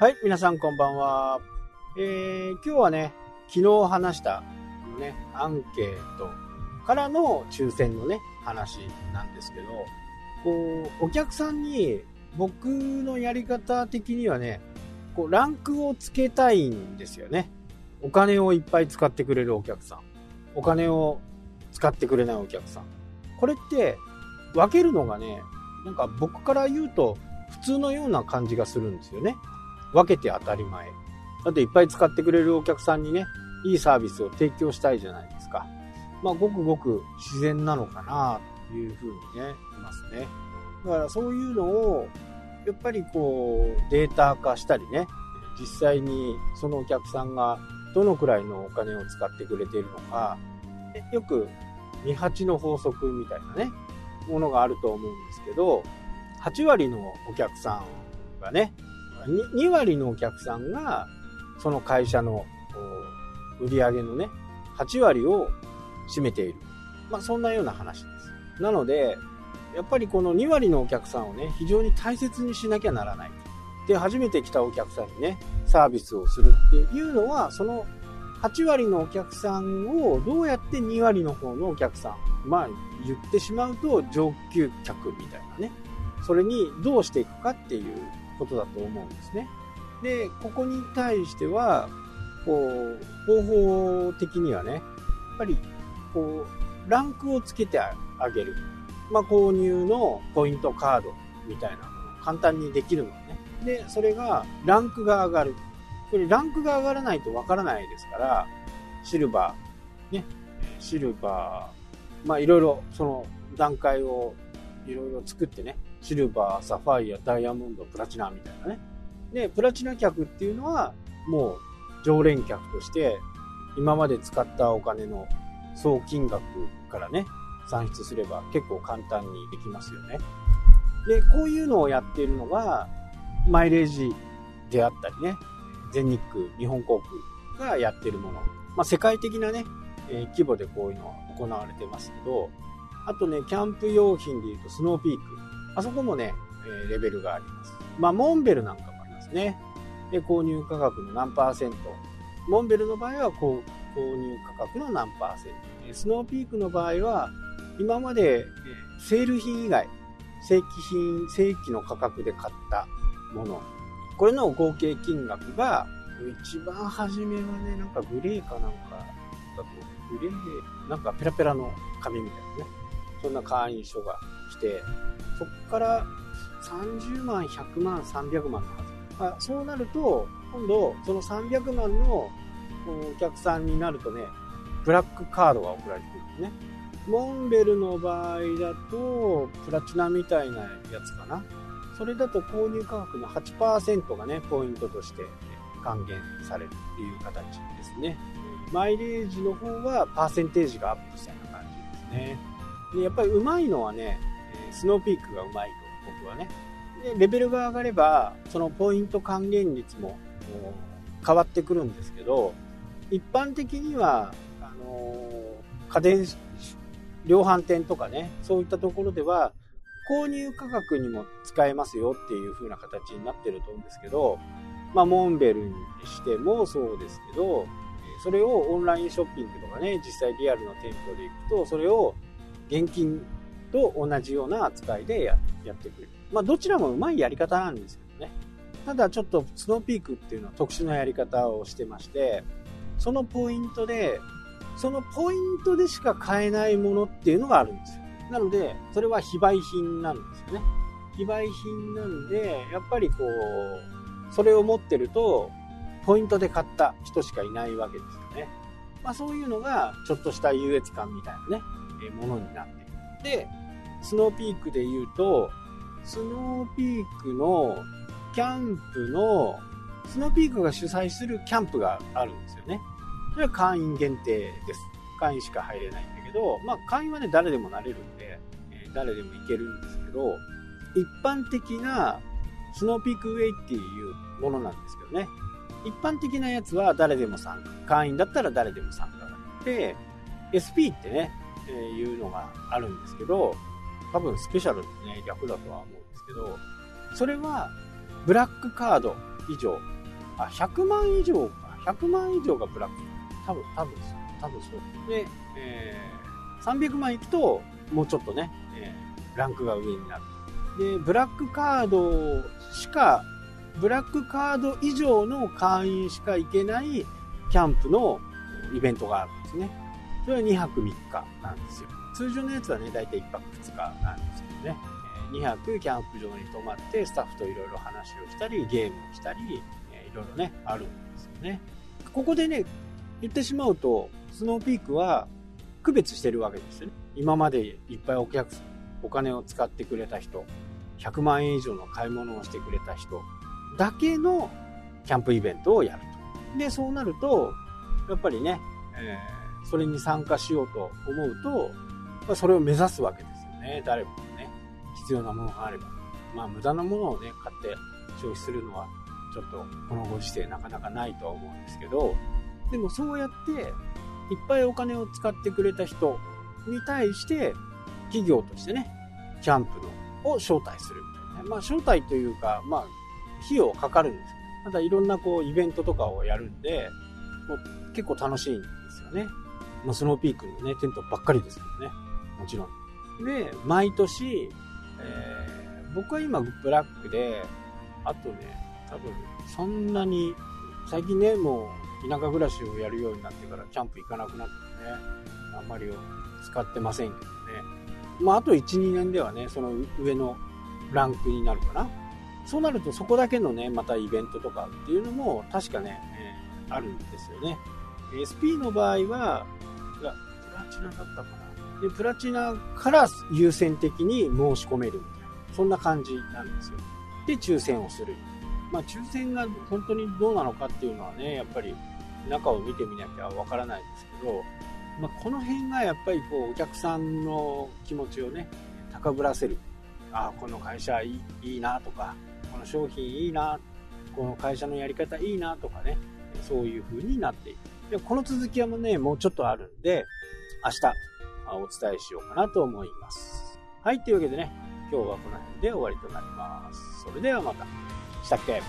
はい、皆さんこんばんは。えー、今日はね、昨日話した、ね、アンケートからの抽選のね、話なんですけど、こう、お客さんに僕のやり方的にはね、こう、ランクをつけたいんですよね。お金をいっぱい使ってくれるお客さん。お金を使ってくれないお客さん。これって分けるのがね、なんか僕から言うと普通のような感じがするんですよね。分けて当たり前。だっていっぱい使ってくれるお客さんにね、いいサービスを提供したいじゃないですか。まあ、ごくごく自然なのかな、というふうにね、いますね。だからそういうのを、やっぱりこう、データ化したりね、実際にそのお客さんがどのくらいのお金を使ってくれているのか、よく2、8の法則みたいなね、ものがあると思うんですけど、8割のお客さんがね、2割のお客さんが、その会社の売り上げのね、8割を占めている。まあ、そんなような話です。なので、やっぱりこの2割のお客さんをね、非常に大切にしなきゃならない。で、初めて来たお客さんにね、サービスをするっていうのは、その8割のお客さんをどうやって2割の方のお客さん、まあ言ってしまうと上級客みたいなね、それにどうしていくかっていうことだと思うんですね。で、ここに対しては、こう、方法的にはね、やっぱり、こう、ランクをつけてあげる。まあ、購入のポイントカードみたいなものを簡単にできるのね。で、それが、ランクが上がる。これ、ランクが上がらないとわからないですから、シルバー、ね、シルバー、まあ、いろいろ、その段階をいろいろ作ってね、シルバー、サファイア、ダイヤモンド、プラチナみたいなね。で、プラチナ客っていうのは、もう常連客として、今まで使ったお金の総金額からね、算出すれば結構簡単にできますよね。で、こういうのをやっているのが、マイレージであったりね、全日空、日本航空がやってるもの。まあ、世界的なね、えー、規模でこういうのは行われてますけど、あとね、キャンプ用品で言うとスノーピーク。あそこもね、えレベルがあります。まあ、モンベルなんかもありますね。で、購入価格の何パーセント。モンベルの場合は購入価格の何パーセント。スノーピークの場合は、今までセール品以外、正規品、正規の価格で買ったもの。これの合計金額が、一番初めはね、なんかグレーかなんか、グレー、なんかペラペラの紙みたいなね。そんな会員証が来て、そこから30万、100万、300万のはず。あそうなると、今度、その300万のお客さんになるとね、ブラックカードが送られてくるんですね。モンベルの場合だと、プラチナみたいなやつかな。それだと購入価格の8%がね、ポイントとして還元されるっていう形ですね。マイレージの方はパーセンテージがアップしたような感じですね。で、やっぱりうまいのはね、スノーピークがうまいと、僕はね。で、レベルが上がれば、そのポイント還元率も変わってくるんですけど、一般的には、あの家電量販店とかね、そういったところでは、購入価格にも使えますよっていう風な形になってると思うんですけど、まあ、モンベルにしてもそうですけど、それをオンラインショッピングとかね、実際リアルの店舗で行くと、それを現金と同じような扱いでやってくれる。まあ、どちらもうまいやり方なんですけどね。ただちょっとスノーピークっていうのは特殊なやり方をしてまして、そのポイントで、そのポイントでしか買えないものっていうのがあるんですよ。なので、それは非売品なんですよね。非売品なんで、やっぱりこう、それを持ってると、ポイントで買った人しかいないわけですよね。まあそういうのが、ちょっとした優越感みたいなね、ものになっている。で、スノーピークで言うと、スノーピークのキャンプの、スノーピークが主催するキャンプがあるんですよね。それは会員限定です。会員しか入れないんだけど、まあ会員はね、誰でもなれるんで、えー、誰でも行けるんですけど、一般的なスノーピークウェイっていうものなんですけどね。一般的なやつは誰でも参加。会員だったら誰でも参加がで、SP ってね、えー、いうのがあるんですけど、多分スペシャルってね、逆だとは思うんですけど、それはブラックカード、以上、あ、100万以上か。100万以上がブラック。多分、多分、多分そう。で、えー、300万いくと、もうちょっとね、えー、ランクが上になる。で、ブラックカードしか、ブラックカード以上の会員しか行けないキャンプのイベントがあるんですね。それは2泊3日なんですよ。通常のやつはね、大体1泊2日なんですけどね。2泊キャンプ場に泊まってスタッフといろいろ話をしたり、ゲームをしたり、いろいろね、あるんですよね。ここでね、言ってしまうと、スノーピークは区別してるわけですよね。今までいっぱいお客さん、お金を使ってくれた人、100万円以上の買い物をしてくれた人だけのキャンプイベントをやると。で、そうなると、やっぱりね、えー、それに参加しようと思うと、まあ、それを目指すわけですよね。誰もがね、必要なものがあれば。まあ、無駄なものをね、買って消費するのは、ちょっとこのご時世なかなかないとは思うんですけど、でもそうやって、いっぱいお金を使ってくれた人に対して、企業としてね、キャンプのを招待するみたいな、ね。まあ、招待というか、まあ、費用かかるんですけど、ただいろんなこう、イベントとかをやるんで、もう結構楽しいんですよね。まあ、スノーピークのね、テントばっかりですけどね。もちろん。で、毎年、えー、僕は今ブラックで、あとね、多分そんなに、最近ね、もう田舎暮らしをやるようになってからキャンプ行かなくなってね、あんまり使ってませんけどね。まあ、あと1、2年ではね、その上のランクになるかな。そうなるとそこだけのね、またイベントとかっていうのも確かね、えー、あるんですよね。SP の場合は、プラチナだったかな。で、プラチナから優先的に申し込めるみたいな、そんな感じなんですよ。で、抽選をする。まあ、抽選が本当にどうなのかっていうのはね、やっぱり中を見てみなきゃわからないですけど、まあ、この辺がやっぱりこう、お客さんの気持ちをね、高ぶらせる。ああ、この会社いいいいなとか、この商品いいな、この会社のやり方いいなとかね、そういう風になっていく。でこの続きはね、もうちょっとあるんで、明日、お伝えしようかなと思います。はい、というわけでね、今日はこの辺で終わりとなります。それではまた。したっけ？